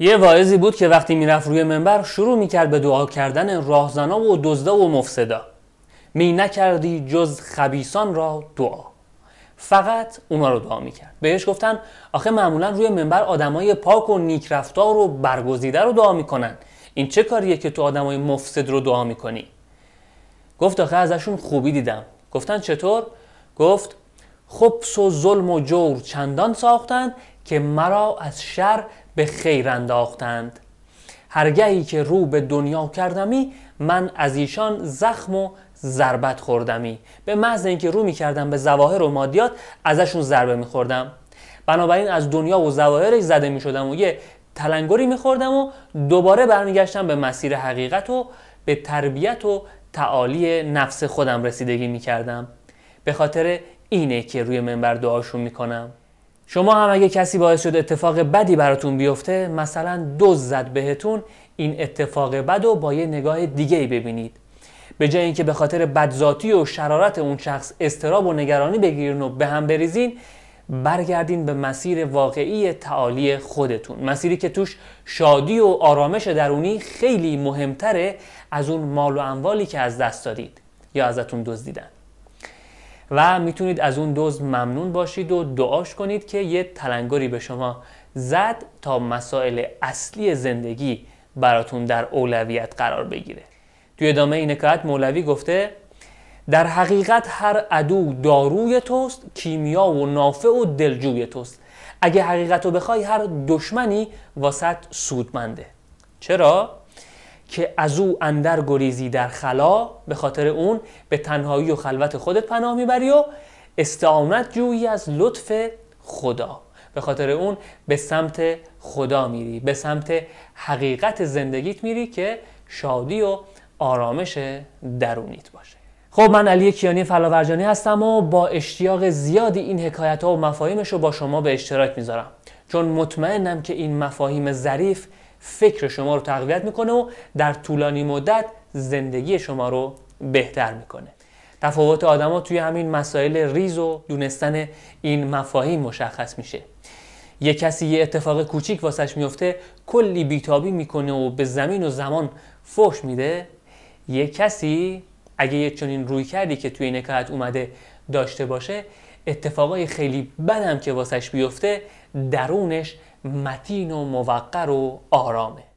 یه واعظی بود که وقتی می‌رفت روی منبر شروع می‌کرد به دعا کردن راهزنا و دزدا و مفسدا. می نکردی جز خبیسان را دعا. فقط اونا رو دعا می‌کرد. بهش گفتن آخه معمولا روی منبر آدمای پاک و نیکرفتار و برگزیده رو دعا می‌کنن. این چه کاریه که تو آدمای مفسد رو دعا می‌کنی؟ گفت آخه ازشون خوبی دیدم. گفتن چطور؟ گفت خبس و ظلم و جور چندان ساختند که مرا از شر به خیر انداختند. هرگهی که رو به دنیا کردمی من از ایشان زخم و ضربت خوردمی. به محض اینکه رو می‌کردم به ظواهر و مادیات ازشون ضربه میخوردم. بنابراین از دنیا و ظواهرش زده می‌شدم و یه تلنگری میخوردم و دوباره برمیگشتم به مسیر حقیقت و به تربیت و تعالی نفس خودم رسیدگی می‌کردم. به خاطر اینه که روی منبر دعاشون می‌کنم. شما هم اگه کسی باعث شد اتفاق بدی براتون بیفته مثلا دوز زد بهتون این اتفاق بد رو با یه نگاه دیگه ببینید. به جای اینکه به خاطر بدذاتی و شرارت اون شخص استراب و نگرانی بگیرین و به هم بریزین برگردین به مسیر واقعی تعالی خودتون. مسیری که توش شادی و آرامش درونی خیلی مهمتره از اون مال و اموالی که از دست دادید. یا ازتون دزدیدن. و می‌تونید از اون دوز ممنون باشید و دعاش کنید که یه تلنگری به شما زد تا مسائل اصلی زندگی براتون در اولویت قرار بگیره. توی ادامه این حکایت مولوی گفته در حقیقت هر عدو داروی توست کیمیا و نافع و دلجوی توست. اگه حقیقت رو بخوای هر دشمنی واسط سودمنده. چرا؟ که از او اندر گریزی در خلا به خاطر اون به تنهایی و خلوت خودت پناه می‌بری و استعانت جویی از لطف خدا. به خاطر اون به سمت خدا میری به سمت حقیقت زندگیت میری که شادی و آرامش درونیت باشه. خب من علی کیانی فلاورجانی هستم و با اشتیاق زیادی این حکایت ها و مفاهیمش رو با شما به اشتراک می‌ذارم. چون مطمئنم که این مفاهیم ظریف فکر شما رو تقویت می‌کنه و در طولانی مدت زندگی شما رو بهتر می‌کنه. تفاوت آدما توی همین مسائل ریز و دونستن این مفاهیم مشخص میشه. یه کسی یه اتفاق کوچیک واسش میفته کلی بیتابی می‌کنه و به زمین و زمان فوش میده. یه کسی اگه یه چنین روی کردی که توی این اومده داشته باشه اتفاقای خیلی بدم که واسش بیفته درونش متین و موقر و آرامه.